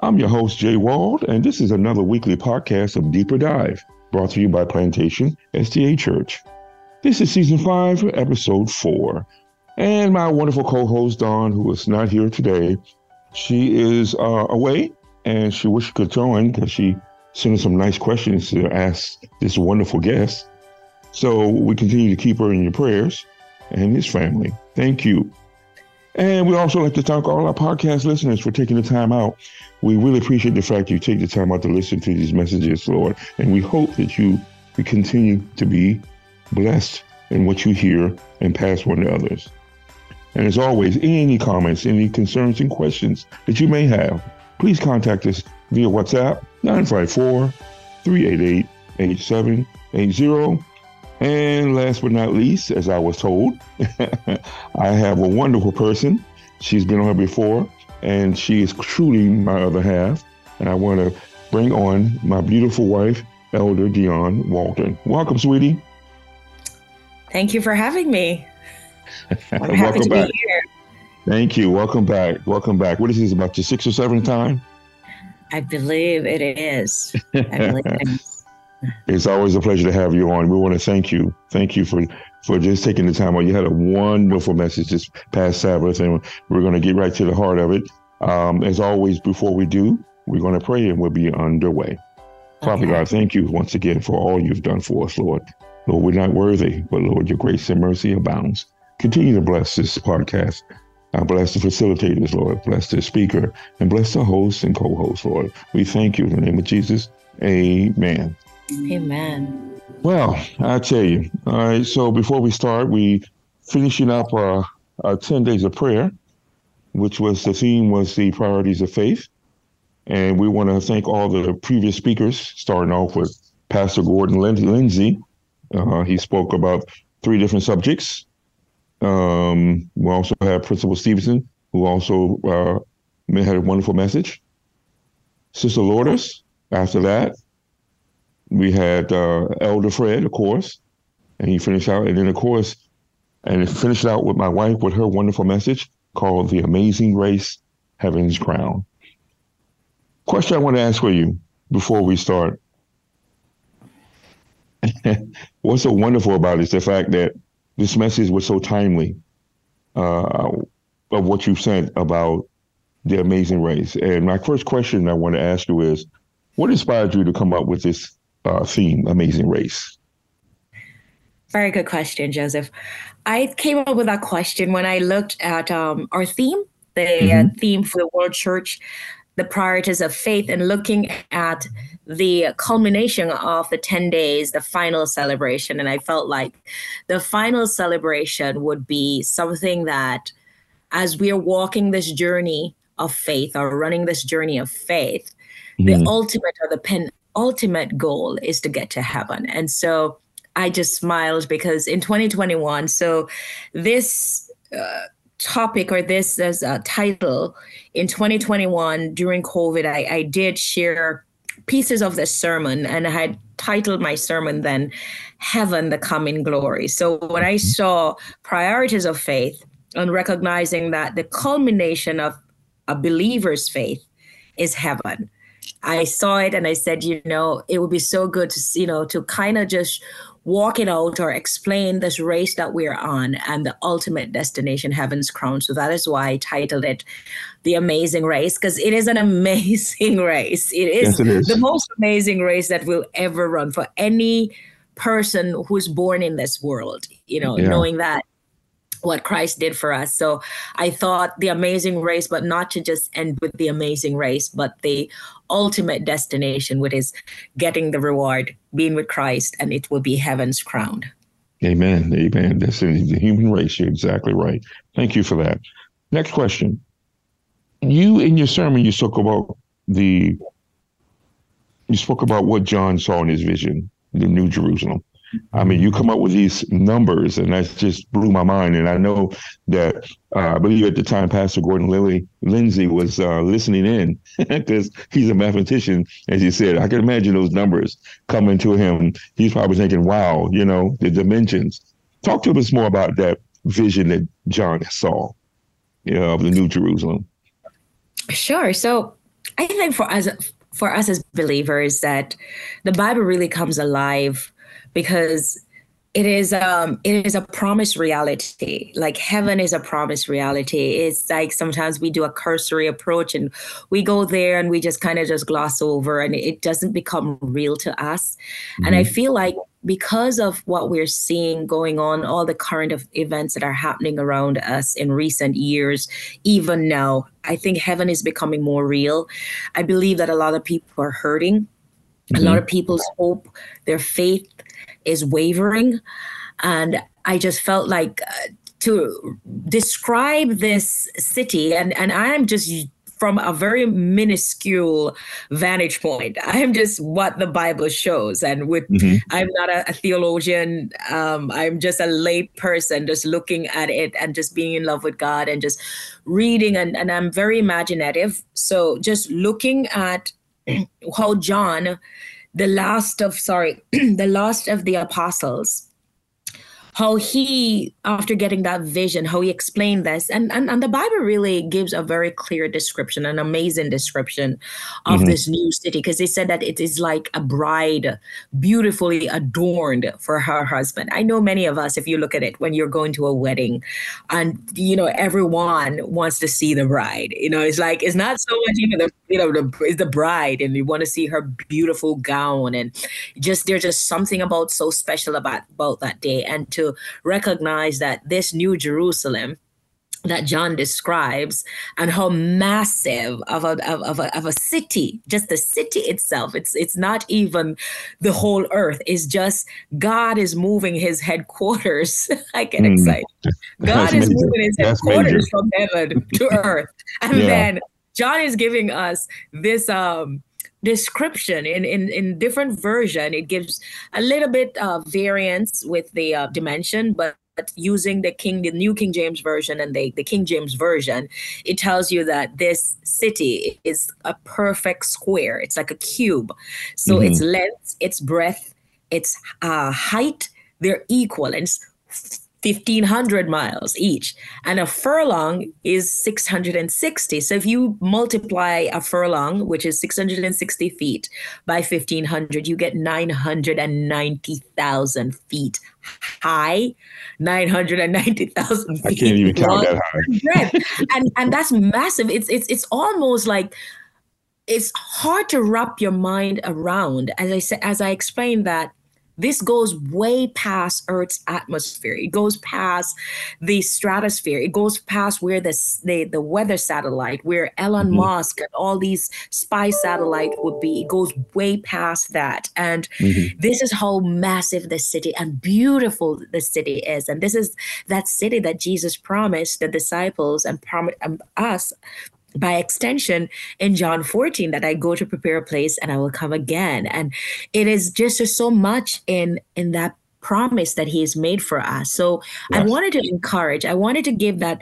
I'm your host, Jay Wald, and this is another weekly podcast of Deeper Dive, brought to you by Plantation SDA Church. This is season five, episode four. And my wonderful co host, Dawn, who is not here today, she is uh, away and she wished she could join because she sent us some nice questions to ask this wonderful guest. So we continue to keep her in your prayers and his family. Thank you. And we also like to thank all our podcast listeners for taking the time out. We really appreciate the fact you take the time out to listen to these messages, Lord. And we hope that you continue to be blessed in what you hear and pass on to others. And as always, any comments, any concerns and questions that you may have, please contact us via WhatsApp 954 388 8780 and last but not least, as I was told, I have a wonderful person. She's been on here before, and she is truly my other half. And I want to bring on my beautiful wife, Elder Dion Walden. Welcome, sweetie. Thank you for having me. I'm happy to back. be here. Thank you. Welcome back. Welcome back. What is this, about your sixth or seventh time? I believe it is. I believe it is. It's always a pleasure to have you on. We want to thank you. Thank you for for just taking the time. You had a wonderful message this past Sabbath, and we're going to get right to the heart of it. Um, as always, before we do, we're going to pray and we'll be underway. Father God, thank you once again for all you've done for us, Lord. Lord, we're not worthy, but Lord, your grace and mercy abounds. Continue to bless this podcast. Uh, bless the facilitators, Lord. Bless the speaker and bless the host and co host, Lord. We thank you in the name of Jesus. Amen. Amen. Well, I tell you. All right. So before we start, we finishing up uh, our 10 days of prayer, which was the theme was the priorities of faith. And we want to thank all the previous speakers, starting off with Pastor Gordon Lindsay. Uh, he spoke about three different subjects. Um, we also have Principal Stevenson, who also uh, had a wonderful message. Sister Lourdes, after that, we had uh, Elder Fred, of course, and he finished out, and then of course, and it finished out with my wife with her wonderful message called "The Amazing Race, Heaven's Crown." Question I want to ask for you before we start: What's so wonderful about it is the fact that this message was so timely uh, of what you sent about the amazing race. And my first question I want to ask you is, what inspired you to come up with this uh, theme, Amazing Race? Very good question, Joseph. I came up with that question when I looked at um, our theme, the uh, mm-hmm. uh, theme for the World Church, the priorities of faith, and looking at the culmination of the 10 days, the final celebration. And I felt like the final celebration would be something that, as we are walking this journey of faith or running this journey of faith, mm-hmm. the ultimate or the pen, ultimate goal is to get to heaven. And so I just smiled because in 2021, so this uh, topic or this as a title in 2021 during COVID, I, I did share pieces of the sermon and I had titled my sermon then Heaven, the Coming Glory. So when I mm-hmm. saw priorities of faith and recognizing that the culmination of a believer's faith is heaven I saw it and I said, you know, it would be so good to, you know, to kind of just walk it out or explain this race that we're on and the ultimate destination, Heaven's Crown. So that is why I titled it The Amazing Race, because it is an amazing race. It is, yes, it is the most amazing race that will ever run for any person who's born in this world, you know, yeah. knowing that what Christ did for us. So I thought the amazing race, but not to just end with the amazing race, but the ultimate destination, which is getting the reward, being with Christ, and it will be heaven's crown. Amen. Amen. That's the human race. You're exactly right. Thank you for that. Next question. You in your sermon, you spoke about the you spoke about what John saw in his vision, the New Jerusalem. I mean, you come up with these numbers, and that just blew my mind. And I know that uh, I believe at the time Pastor Gordon Lilly Lindsay was uh, listening in because he's a mathematician, as you said. I can imagine those numbers coming to him. He's probably thinking, "Wow, you know, the dimensions." Talk to us more about that vision that John saw, you know, of the New Jerusalem. Sure. So I think for us for us as believers that the Bible really comes alive because it is um it is a promised reality like heaven is a promised reality it's like sometimes we do a cursory approach and we go there and we just kind of just gloss over and it doesn't become real to us mm-hmm. and i mm-hmm. feel like because of what we're seeing going on all the current of events that are happening around us in recent years even now i think heaven is becoming more real i believe that a lot of people are hurting mm-hmm. a lot mm-hmm. of people's hope their faith is wavering. And I just felt like uh, to describe this city, and, and I'm just from a very minuscule vantage point. I'm just what the Bible shows, and with mm-hmm. I'm not a, a theologian. Um, I'm just a lay person, just looking at it and just being in love with God and just reading. And, and I'm very imaginative, so just looking at how John the last of sorry the last of the apostles how he after getting that vision how he explained this. And and, and the bible really gives a very clear description an amazing description of mm-hmm. this new city because they said that it is like a bride beautifully adorned for her husband. I know many of us if you look at it when you're going to a wedding and you know everyone wants to see the bride. You know it's like it's not so much even the you know the, it's the bride and you want to see her beautiful gown and just there's just something about so special about about that day. And to recognize that this new Jerusalem that John describes and how massive of a, of, of, a, of a city, just the city itself. It's it's not even the whole earth. It's just God is moving his headquarters. I get mm. excited. God is major. moving his headquarters from heaven to earth. And yeah. then John is giving us this um description in, in in different version. It gives a little bit of variance with the uh, dimension but using the king the new king james version and the, the king james version it tells you that this city is a perfect square. It's like a cube. So mm-hmm. its length its breadth its uh, height they're equal. And 1500 miles each and a furlong is 660 so if you multiply a furlong which is 660 feet by 1500 you get 990000 feet high. 990000 feet i can't even count that high. And and that's massive. It's it's it's almost like it's hard to wrap your mind around. As i said as i explained that this goes way past Earth's atmosphere. It goes past the stratosphere. It goes past where the the, the weather satellite, where Elon mm-hmm. Musk and all these spy satellite would be. It goes way past that. And mm-hmm. this is how massive the city and beautiful the city is. And this is that city that Jesus promised the disciples and promised um, us by extension in John 14 that I go to prepare a place and I will come again. And it is just so much in in that promise that he has made for us. So yes. I wanted to encourage, I wanted to give that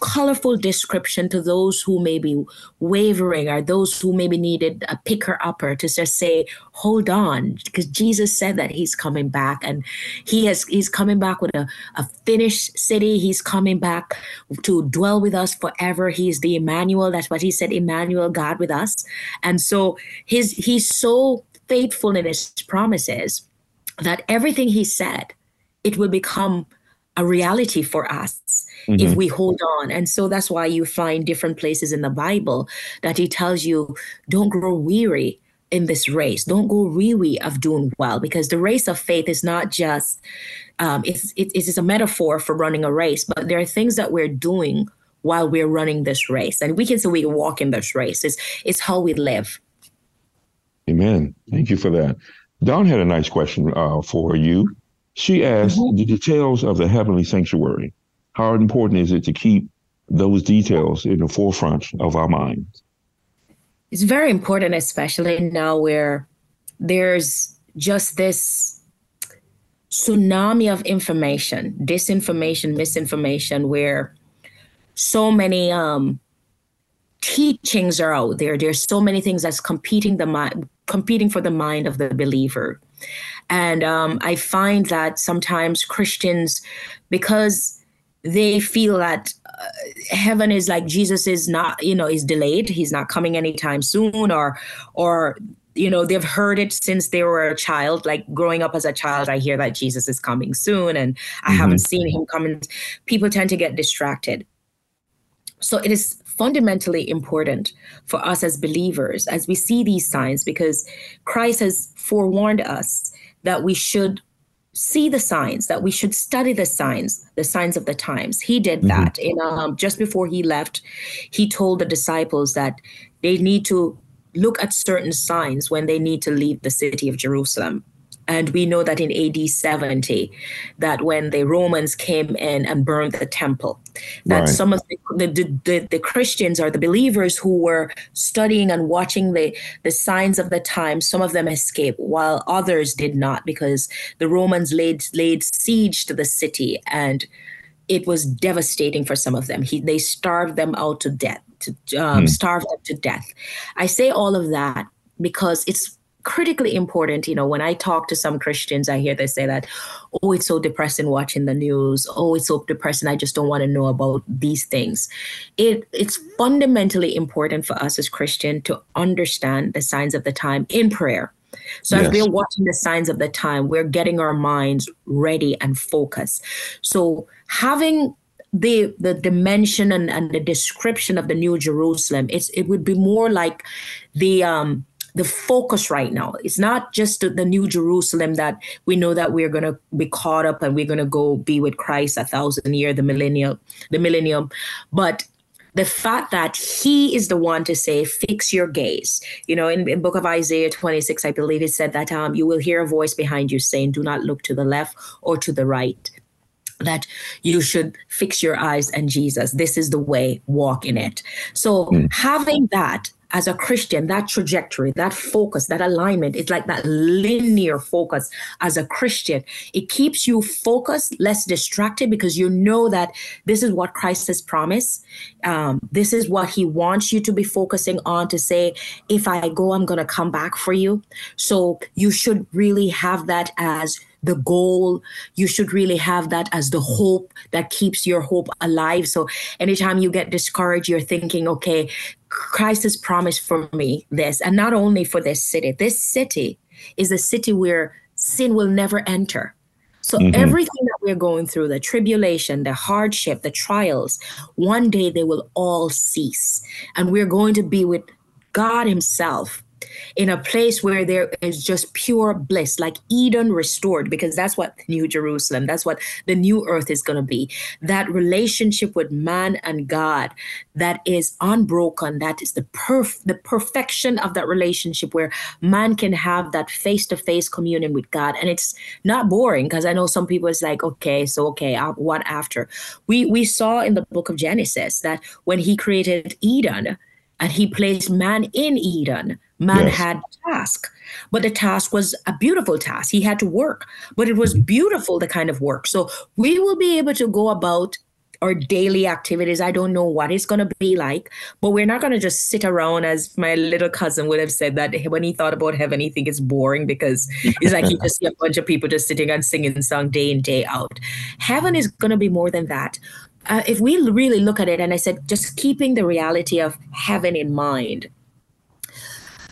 colorful description to those who may be wavering or those who maybe needed a picker upper to just say hold on because jesus said that he's coming back and he has he's coming back with a, a finished city. He's coming back to dwell with us forever. He's the emmanuel. That's what he said emmanuel god with us. And so his he's so faithful in his promises that everything he said it will become a reality for us mm-hmm. if we hold on. And so that's why you find different places in the Bible that he tells you, don't grow weary in this race. Dawn't go weary of doing well because the race of faith is not just, um, it's, it, it's a metaphor for running a race, but there are things that we're doing while we're running this race. And we can say we walk in this race. It's, it's how we live. Amen. Thank you for that. Don had a nice question uh, for you. She asked mm-hmm. the details of the heavenly sanctuary. How important is it to keep those details in the forefront of our minds? It's very important, especially now where there's just this tsunami of information, disinformation, misinformation, where so many um, teachings are out there. There's so many things that's competing the mind, competing for the mind of the believer. And um, I find that sometimes Christians, because they feel that uh, heaven is like Jesus is not, you know, is delayed. He's not coming anytime soon, or, or you know they've heard it since they were a child like growing up as a child i hear that jesus is coming soon and i mm-hmm. haven't seen him coming people tend to get distracted so it is fundamentally important for us as believers as we see these signs because Christ has forewarned us that we should see the signs that we should study the signs the signs of the times he did mm-hmm. that in um, just before he left he told the disciples that they need to look at certain signs when they need to leave the city of jerusalem and we know that in AD 70, that when the Romans came in and burned the temple, that right. some of the, the, the, the, Christians or the believers who were studying and watching the, the signs of the time, some of them escaped, while others did not, because the Romans laid, laid siege to the city and it was devastating for some of them. He, they starved them out to death, to, um, hmm. starved them to death. I say all of that because it's critically important. You know, when I talk to some Christians, I hear they say that, oh, it's so depressing watching the news. Oh, it's so depressing. I just don't want to know about these things. It it's fundamentally important for us as Christian to understand the signs of the time in prayer. So yes. as we're watching the signs of the time, we're getting our minds ready and focused. So having the the dimension and, and the description of the new Jerusalem, it's it would be more like the um the focus right now. It's not just the, the new Jerusalem that we know that we're going to be caught up and we're going to go be with Christ a thousand year, the millennium, the millennium, but the fact that he is the one to say fix your gaze. You know in, in book of isaiah 26 i believe it said that um, you will hear a voice behind you saying do not look to the left or to the right. That you should fix your eyes on jesus. This is the way walk in it. So mm. having that as a Christian, that trajectory, that focus, that alignment, it's like that linear focus as a Christian. It keeps you focused, less distracted, because you know that this is what Christ has promised. Um, this is what he wants you to be focusing on to say, if I go, I'm going to come back for you. So you should really have that as the goal. You should really have that as the hope that keeps your hope alive. So anytime you get discouraged, you're thinking, okay, Christ has promised for me this, and not only for this city. This city is a city where sin will never enter. So mm-hmm. everything that we're going through, the tribulation, the hardship, the trials, one day they will all cease. And we're going to be with God Himself in a place where there is just pure bliss, like Eden restored, because that's what New Jerusalem, that's what the new earth is going to be. That relationship with man and God that is unbroken, that is the perf- the perfection of that relationship where man can have that face-to-face communion with God. And it's not boring because I know some people is like, okay, so okay, uh, what after? We we saw in the book of Genesis that when he created Eden, and he placed man in Eden. Man yes. had task, but the task was a beautiful task. He had to work, but it was beautiful, the kind of work. So we will be able to go about our daily activities. I don't know what it's going to be like, but we're not going to just sit around as my little cousin would have said that when he thought about heaven, he think it's boring because it's like you just see a bunch of people just sitting and singing song day in, day out. Heaven is going to be more than that uh, if we really look at it, and I said, just keeping the reality of heaven in mind,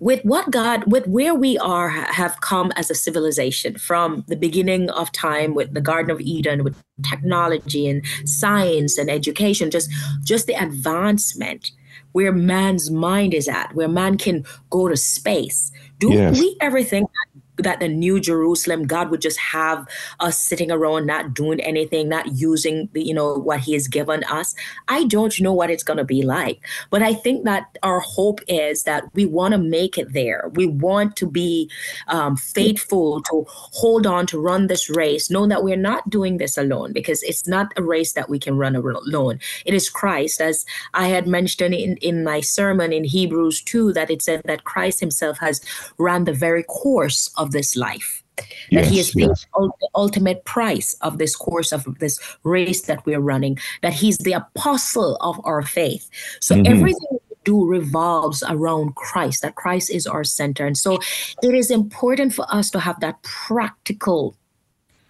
with what God, with where we are, have come as a civilization from the beginning of time with the Garden of Eden, with technology and science and education, just just the advancement where man's mind is at, where man can go to space. Do yes. we ever think that that the new Jerusalem, God would just have us sitting around not doing anything, not using the, you know what He has given us. I don't know what it's going to be like, but I think that our hope is that we want to make it there. We want to be um, faithful to hold on to run this race, knowing that we're not doing this alone because it's not a race that we can run alone. It is Christ, as I had mentioned in in my sermon in Hebrews two, that it said that Christ Himself has run the very course of of this life. Yes, that he has paid yes. the ultimate price of this course of this race that we're running, that he's the apostle of our faith. So mm-hmm. everything we do revolves around Christ, that Christ is our center. And so it is important for us to have that practical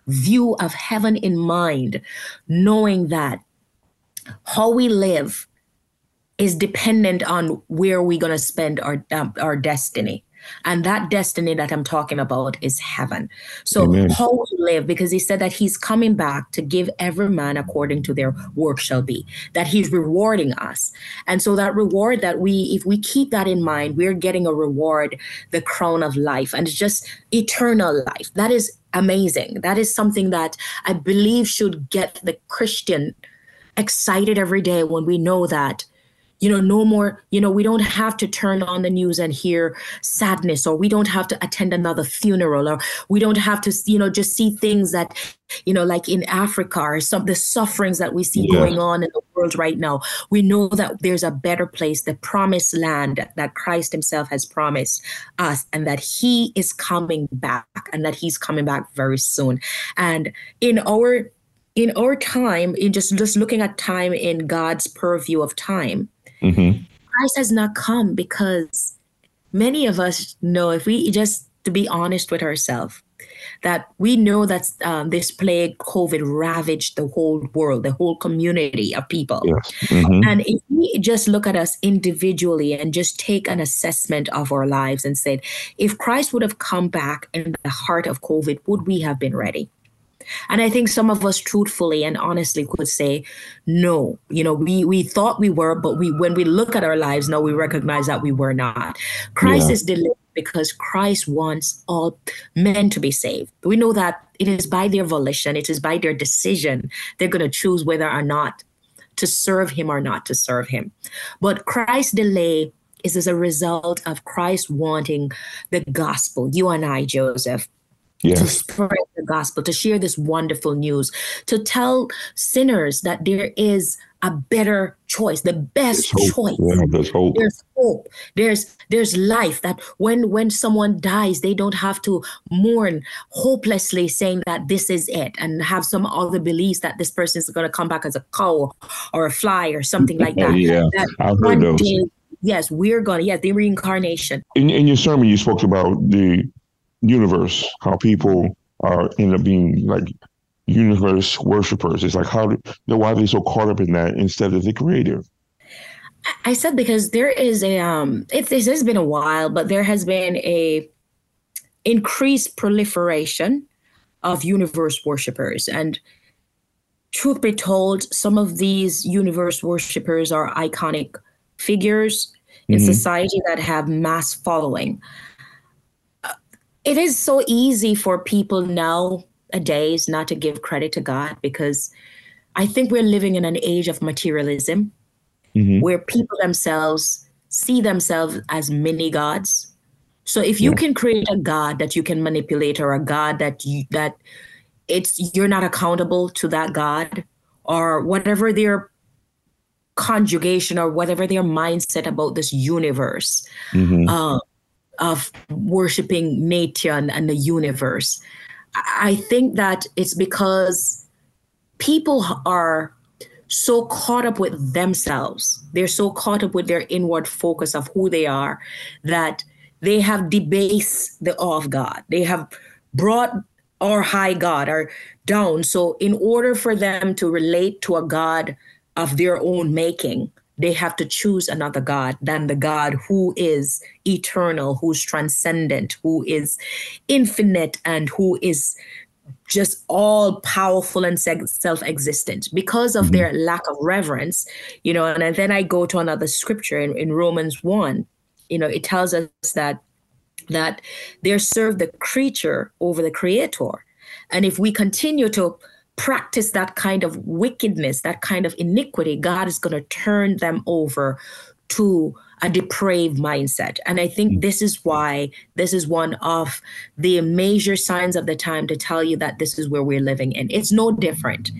view of heaven in mind, knowing that how we live is dependent on where we're going to spend our um, our destiny and that destiny that I'm talking about is heaven. So Amen. how we live, because he said that he's coming back to give every man according to their work shall be, that he's rewarding us. And so that reward that we, if we keep that in mind, we're getting a reward, the crown of life, and it's just eternal life. That is amazing. That is something that I believe should get the Christian excited every day when we know that you know no more you know we don't have to turn on the news and hear sadness or we don't have to attend another funeral or we don't have to you know just see things that you know like in africa or some the sufferings that we see yeah. going on in the world right now we know that there's a better place the promised land that christ himself has promised us and that he is coming back and that he's coming back very soon and in our in our time in just just looking at time in god's purview of time Mm-hmm. Christ has not come because many of us know if we just to be honest with ourselves that we know that um, this plague covid ravaged the whole world the whole community of people yes. mm-hmm. and if we just look at us individually and just take an assessment of our lives and said if christ would have come back in the heart of covid would we have been ready and I think some of us truthfully and honestly could say, no, you know, we we thought we were, but we when we look at our lives now, we recognize that we were not. Christ yeah. is delivered because Christ wants all men to be saved. We know that it is by their volition, it is by their decision, they're going to choose whether or not to serve him or not to serve him. But Christ's delay is as a result of Christ wanting the gospel. You and I, Joseph, to spread the gospel, to share this wonderful news, to tell sinners that there is a better choice, the best choice. Yeah, there's hope. There's hope. There's there's life. That when when someone dies, they don't have to mourn hopelessly, saying that this is it, and have some other beliefs that this person is going to come back as a cow or a fly or something like that. yeah, that I've heard those. Day, yes, we're going to, yes, the reincarnation. In, in your sermon, you spoke about the universe, how people are end up being like universe worshippers. It's like how do why are they so caught up in that instead of the creator? I said because there is a um it, it has been a while, but there has been a increased proliferation of universe worshippers. And truth be told, some of these universe worshippers are iconic figures in mm-hmm. society that have mass following it is so easy for people nowadays not to give credit to God because I think we're living in an age of materialism mm-hmm. where people themselves see themselves as mini gods. So if you yeah. can create a god that you can manipulate or a god that you that it's you're not accountable to that god or whatever their conjugation or whatever their mindset about this universe. Mm-hmm. Uh, of worshiping nature and, and the universe. I think that it's because people are so caught up with themselves. They're so caught up with their inward focus of who they are that they have debased the awe of God. They have brought our high God or down. So in order for them to relate to a God of their own making, they have to choose another God than the God who is eternal, who's transcendent, who is infinite, and who is just all powerful and self existent because of mm-hmm. their lack of reverence, you know. And then I go to another scripture in, in Romans 1, you know, it tells us that that they serve the creature over the creator. And if we continue to practice that kind of wickedness, that kind of iniquity, God is going to turn them over to a depraved mindset. And I think hmm. this is why this is one of the major signs of the time to tell you that this is where we're living in. It's no different.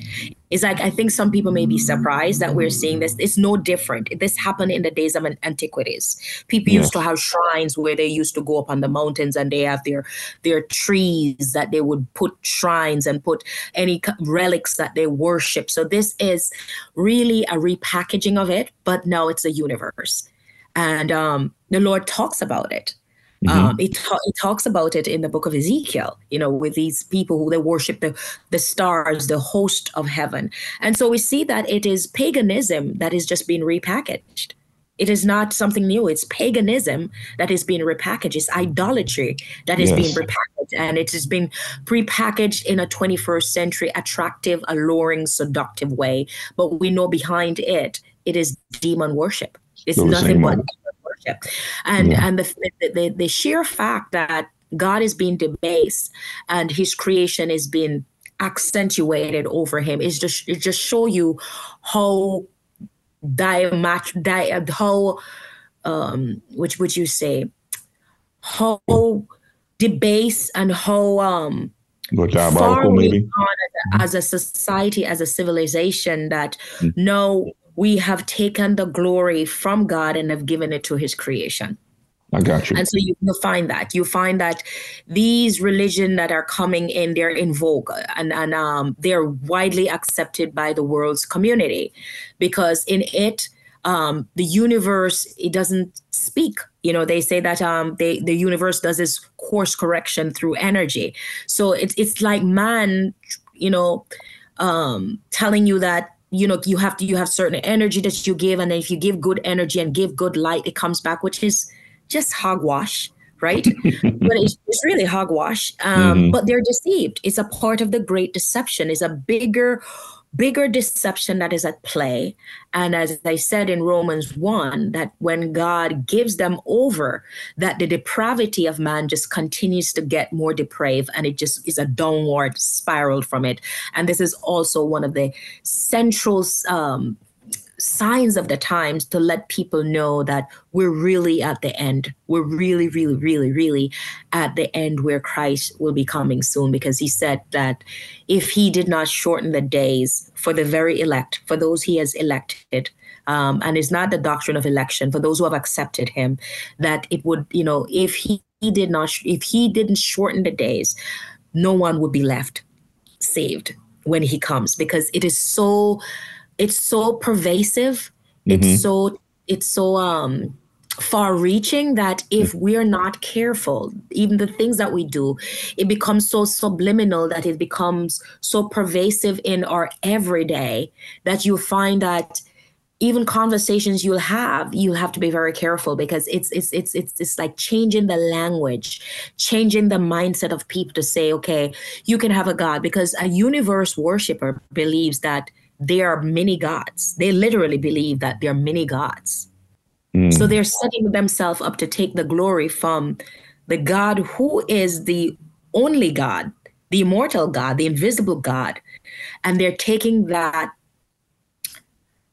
It's like I think some people may be surprised that we're seeing this. It's no different. This happened in the days of antiquities. People yes. used to have shrines where they used to go up on the mountains and they have their their trees that they would put shrines and put any relics that they worship. So this is really a repackaging of it, but now it's a universe and um, the Lord talks about it. Mm-hmm. Um, it, it talks about it in the book of Ezekiel, you know, with these people who they worship the, the stars, the host of heaven. And so we see that it is paganism that is just being repackaged. It is not something new. It's paganism that is being repackaged. It's idolatry that is yes. being repackaged. And it has been prepackaged in a 21st century, attractive, alluring, seductive way. But we know behind it, it is demon worship. It's nothing but worship. And yeah. and the, the the sheer fact that God is being debased and his creation is being accentuated over him is just it just show you how diamat di- how um which would you say how debased and how um diabolical maybe as, a, as a society as a civilization that mm-hmm. no we have taken the glory from God and have given it to his creation. I got you. And so you, will find that. You find that these religion that are coming in, they're in vogue and, and um, they're widely accepted by the world's community because in it, um, the universe, it doesn't speak. You know, they say that um, they, the universe does this course correction through energy. So it's, it's like man, you know, um, telling you that you know you have to you have certain energy that you give and if you give good energy and give good light it comes back which is just hogwash right? But it's, it's, really hogwash um, mm-hmm. but they're deceived. It's a part of the great deception. It's a bigger bigger deception that is at play. And as I said in Romans 1, that when God gives them over, that the depravity of man just continues to get more depraved and it just is a downward spiral from it. And this is also one of the central um, signs of the times to let people know that we're really at the end. We're really, really, really, really at the end where Christ will be coming soon because he said that if he did not shorten the days for the very elect, for those he has elected, um, and it's not the doctrine of election for those who have accepted him, that it would, you know, if he, he did not, if he didn't shorten the days, no one would be left saved when he comes because it is so it's so pervasive mm-hmm. it's so it's so um far reaching that if mm. we're not careful even the things that we do it becomes so subliminal that it becomes so pervasive in our everyday that you find that even conversations you'll have you'll have to be very careful because it's it's it's it's it's like changing the language changing the mindset of people to say okay you can have a god because a universe worshiper believes that there are many gods. They literally believe that there are many gods. Mm. So they're setting themselves up to take the glory from the God who is the only God, the immortal God, the invisible God. And they're taking that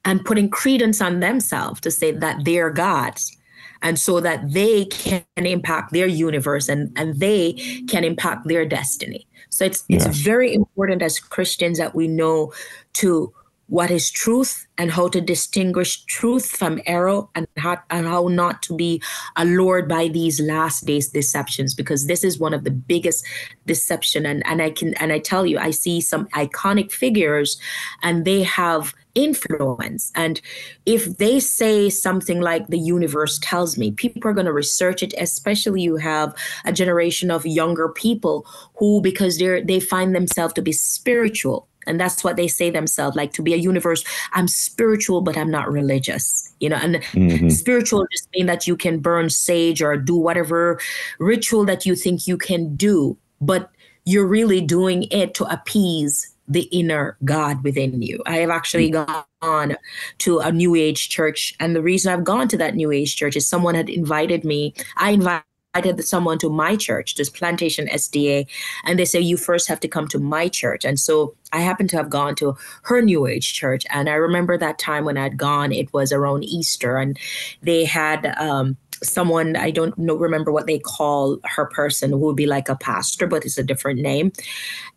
and putting credence on themselves to say that they're gods. And so that they can impact their universe and, and they can impact their destiny. So it's it's very important as Christians that we know to what is truth and how to distinguish truth from error and how, and how not to be allured by these last days deceptions because this is one of the biggest deception and, and I can and I tell you I see some iconic figures and they have influence. And if they say something like the universe tells me people are going to research it especially you have a generation of younger people who because they're they find themselves to be spiritual. And that's what they say themselves like to be a universe i'm spiritual but i'm not religious you know? And mm-hmm. spiritual just mean that you can burn sage or do whatever ritual that you think you can do but you're really doing it to appease the inner God within you. I have actually mm. gone to a New Age church, and the reason I've gone to that New Age church is someone had invited me. I invited invited someone to my church, this plantation SDA, and they say you first have to come to my church. And so I happened to have gone to her New Age church, and I remember that time when I'd gone. It was around Easter, and they had um, someone I don't know remember what they call her person who would be like a pastor, but it's a different name.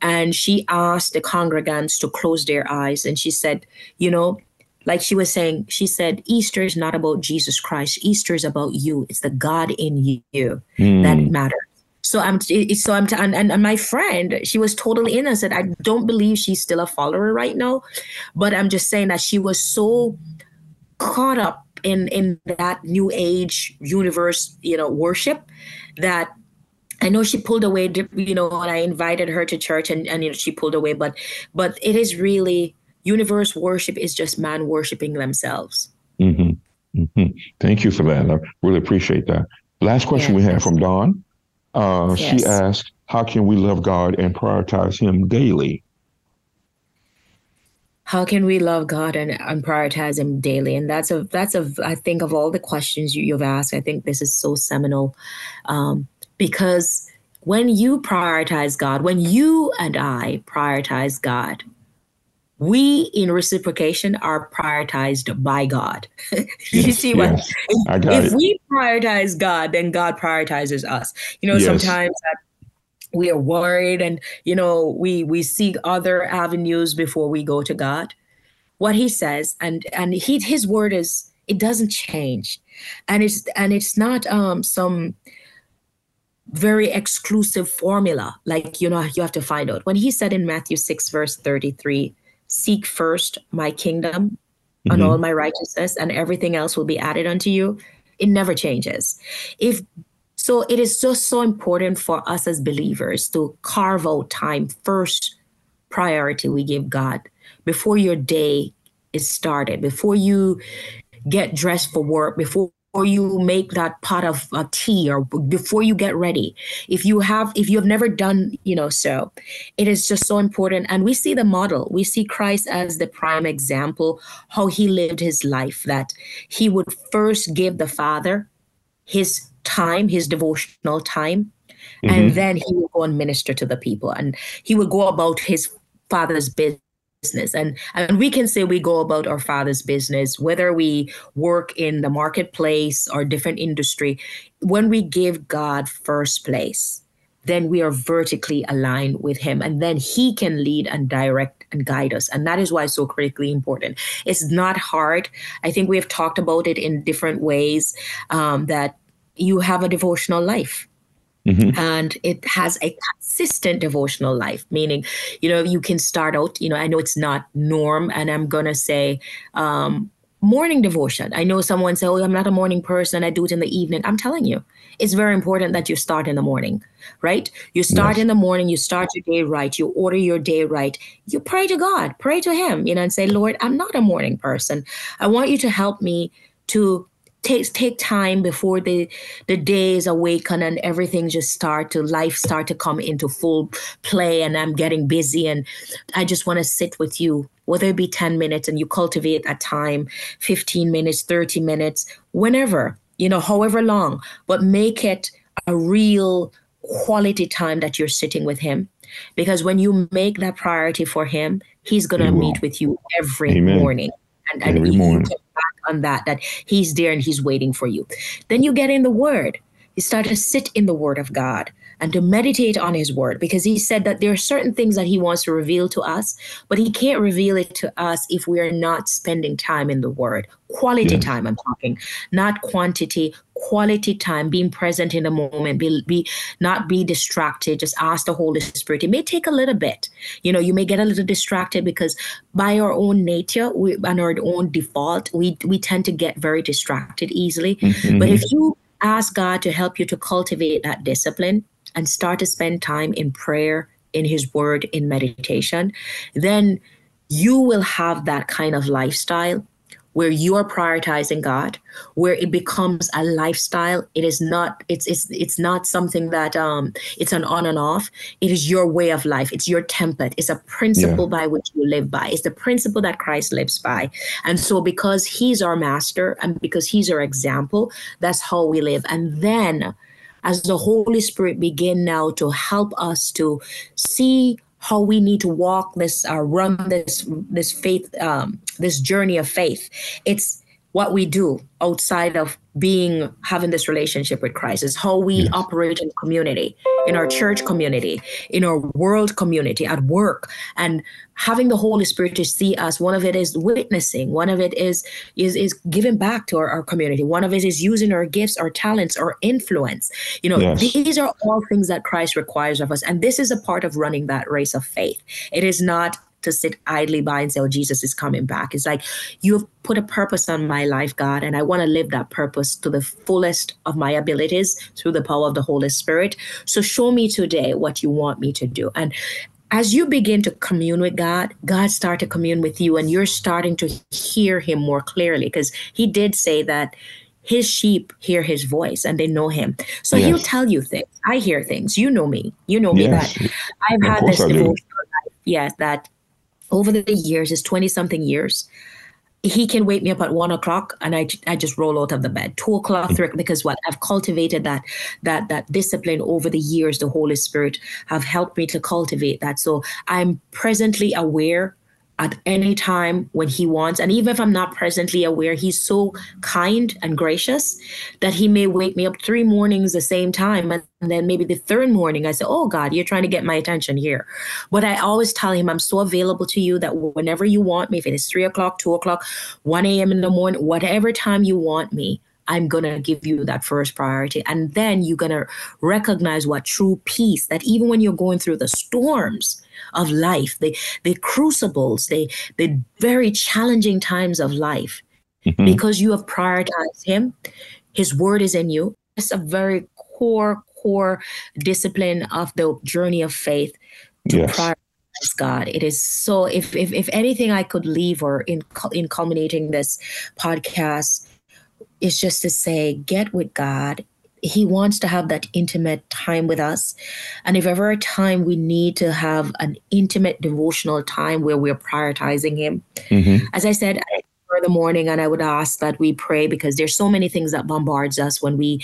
And she asked the congregants to close their eyes, and she said, you know like she was saying, she said, Easter is not about Jesus Christ. Easter is about you. It's the God in you mm. that matters. So I'm, so I'm, and, and my friend, she was totally innocent. I don't believe she's still a follower right now, but I'm just saying that she was so caught up in in that new age universe, you know, worship that I know she pulled away, you know, when I invited her to church and, and you know, she pulled away, but but it is really universe worship is just man worshiping themselves. Mm-hmm. Mm-hmm. Thank you for that. I really appreciate that. Last question yeah, we have from Dawn. Uh, yes. She asked, How can we love God and prioritize Him daily? How can we love God and, and prioritize Him daily? And that's a that's a I think of all the questions you, have asked, I think this is so seminal, um, because when you prioritize God, when you and I prioritize God, we in reciprocation are prioritized by God. you yes, see what yes, if, if we prioritize God, then God prioritizes us. You know, yes. sometimes we are worried and you know we we seek other avenues before we go to God. What he says and and he his word is it doesn't change. And it's and it's not um some very exclusive formula like you know you have to find out. When he said in Matthew 6 verse 33 seek first my kingdom mm-hmm. and all my righteousness and everything else will be added unto you it never changes if so it is just so important for us as believers to carve out time first priority we give god before your day is started before you get dressed for work before you make that pot of uh, tea or before you get ready. If you have if you have never done you know so it is just so important. And we see the model. We see christ as the prime example how he lived his life that he would first give the father his time his devotional time mm-hmm. and then he would go and minister to the people and he would go about his father's business business. And and we can say we go about our father's business whether we work in the marketplace or different industry. When we give god first place then we are vertically aligned with him and then he can lead and direct and guide us. And that is why it's so critically important. It's not hard. I think we have talked about it in different ways um, that you have a devotional life Mm-hmm. And it has a consistent devotional life, meaning, you know, you can start out, you know, I know it's not norm, and I'm going to say, um, morning devotion. I know someone say, Oh, I'm not a morning person. I do it in the evening. I'm telling you, it's very important that you start in the morning, right? You start yes. in the morning, you start your day right, you order your day right, you pray to God, pray to Him, you know, and say, Lord, I'm not a morning person. I want you to help me to take take time before the the days awaken and everything just start to life start to come into full play and I'm getting busy and I just want to sit with you. Whether it be 10 minutes and you cultivate that time 15 minutes 30 minutes whenever you know however long but make it a real quality time that you're sitting with him. Because when you make that priority for him he's going to meet with you every Amen. morning and, and every morning on that, that He's there and He's waiting for you. Then you get in the Word. You start to sit in the Word of God and to meditate on His Word because He said that there are certain things that He wants to reveal to us, but He can't reveal it to us if we are not spending time in the Word. Quality yes. time, I'm talking, not quantity, quality time, being present in the moment, be, be not be distracted. Just ask the Holy Spirit. It may take a little bit. You know, you may get a little distracted because by our own nature we, and our own default, we we tend to get very distracted easily. Mm-hmm. But if you ask God to help you to cultivate that discipline and start to spend time in prayer, in His Word, in meditation, then you will have that kind of lifestyle where you are prioritizing God, where it becomes a lifestyle. It is not, it's it's it's not something that um it's an on and off. It is your way of life. It's your template. It's a principle yeah. by which you live by. It's the principle that Christ lives by. And so because he's our master and because he's our example, that's how we live. And then as the Holy Spirit begin now to help us to see how we need to walk this uh, run this this faith um, this journey of faith. It's what we do outside of being having this relationship with Christ is how we yes. operate in community, in our church community, in our world community, at work, and having the Holy Spirit to see us. One of it is witnessing. One of it is is is giving back to our, our community. One of it is using our gifts, our talents, our influence. You know, yes. these are all things that Christ requires of us, and this is a part of running that race of faith. It is not to sit idly by and say, oh, Jesus is coming back. It's like, you've put a purpose on my life, God, and I want to live that purpose to the fullest of my abilities through the power of the Holy Spirit. So show me today what you want me to do. And as you begin to commune with God, God start to commune with you, and you're starting to hear Him more clearly because He did say that his sheep hear his voice and they know him. So yes. he'll tell you things. I hear things. You know me. You know me yes. that I've of had this devotional life. Yes, that over the years, is 20 something years. He can wake me up at one o'clock and I, I just roll out of the bed. Two o'clock, three, because what I've cultivated that that that discipline over the years. The Holy Spirit have helped me to cultivate that. So I'm presently aware at any time when he wants. And even if I'm not presently aware, he's so kind and gracious that he may wake me up three mornings the same time. And then maybe the third morning, I say, Oh God, you're trying to get my attention here. But I always tell him, I'm so available to you that whenever you want me, if it is three o'clock, two o'clock, 1 a.m. in the morning, whatever time you want me, I'm going to give you that first priority. And then you're going to recognize what true peace, that even when you're going through the storms, of life, the, the crucibles, the, the very challenging times of life, mm-hmm. because you have prioritized Him. His word is in you. It's a very core, core discipline of the journey of faith to yes. prioritize God. It is so. If if if anything, I could leave or in in culminating this podcast is just to say, get with God he wants to have that intimate time with us. And if ever a time we need to have an intimate devotional time where we're prioritizing him, mm-hmm. as I said, in the morning and I would ask that we pray because there's so many things that bombards us when we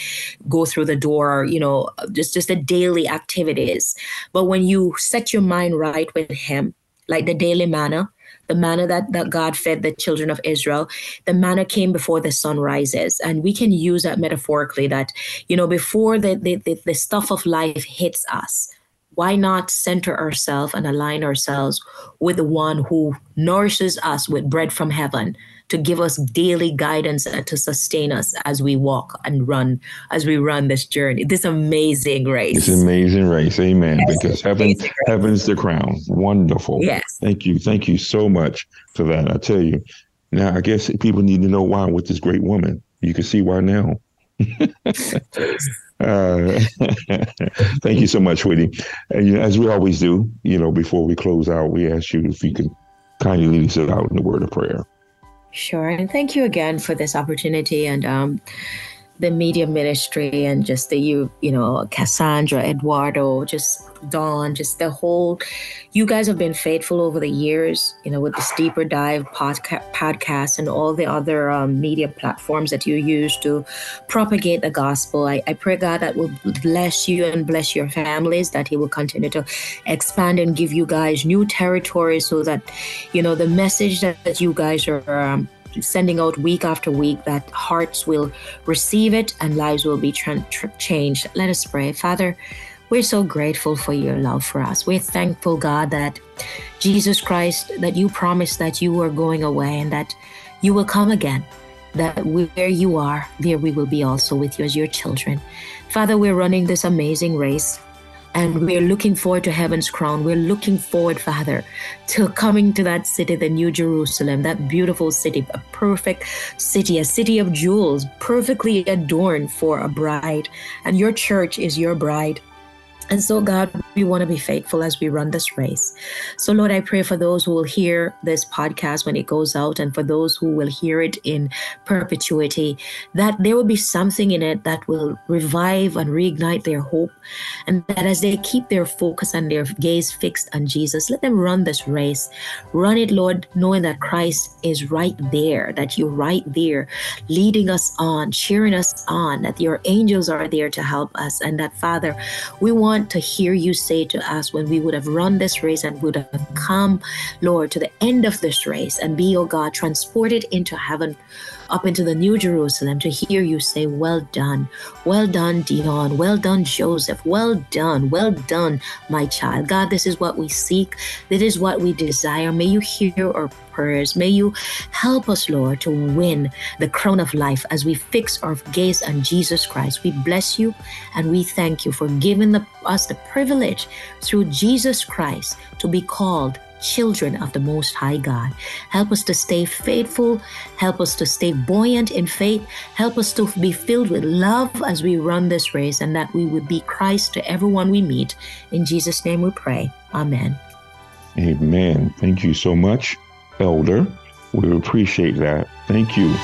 go through the door, you know, just just the daily activities. But when you set your mind right with him, like the daily manna, the manna that, that God fed the children of Israel, the manna came before the sun rises. And we can use that metaphorically that, you know, before the, the, the, the stuff of life hits us, why not center ourselves and align ourselves with the one who nourishes us with bread from heaven to give us daily guidance and to sustain us as we walk and run, as we run this journey, this amazing race. This amazing race. Amen. Yes, because heaven, heaven's the crown. Wonderful. Yes. Thank you. Thank you so much for that. I tell you. Now, I guess people need to know why with this great woman. You can see why now. uh, thank you so much, Whitney. And you know, as we always do, you know, before we close out, we ask you if you can kindly lead us out in the word of prayer. Sure. And thank you again for this opportunity and um, the media ministry and just the, you, you know, Cassandra, Eduardo, just Dawn, just the whole, you guys have been faithful over the years, you know, with this deeper dive podca- podcast and all the other um, media platforms that you use to propagate the gospel. I, I pray God that will bless you and bless your families, that He will continue to expand and give you guys new territories so that, you know, the message that, that you guys are. Um, sending out week after week that hearts will receive it and lives will be tra- tra- changed. Let us pray. Father, we're so grateful for your love for us. We're thankful, God, that Jesus Christ, that you promised that you were going away and that you will come again, that where you are, there we will be also with you as your children. Father, we're running this amazing race and we're looking forward to heaven's crown. We're looking forward, Father, to coming to that city, the New Jerusalem, that beautiful city, a perfect city, a city of jewels, perfectly adorned for a bride. And your church is your bride. And so, God, we want to be faithful as we run this race. So, Lord, I pray for those who will hear this podcast when it goes out and for those who will hear it in perpetuity, that there will be something in it that will revive and reignite their hope. And that as they keep their focus and their gaze fixed on Jesus, let them run this race. Run it, Lord, knowing that Christ is right there, that you're right there, leading us on, cheering us on, that your angels are there to help us. And that, Father, we want want to hear you say to us when we would have run this race and would have come, Lord, to the end of this race and be, oh God, transported into heaven, up into the New Jerusalem, to hear you say, Well done, well done, Dion, well done, Joseph, well done, well done, my child. God, this is what we seek, this is what we desire. May you hear our prayers. May you help us, Lord, to win the crown of life as we fix our gaze on Jesus Christ. We bless you and we thank you for giving the, us the privilege through Jesus Christ to be called children of the Most High God. Help us to stay faithful. Help us to stay buoyant in faith. Help us to be filled with love as we run this race and that we would be Christ to everyone we meet. In Jesus' name we pray. Amen. Amen. Thank you so much, Elder. We appreciate that. Thank you.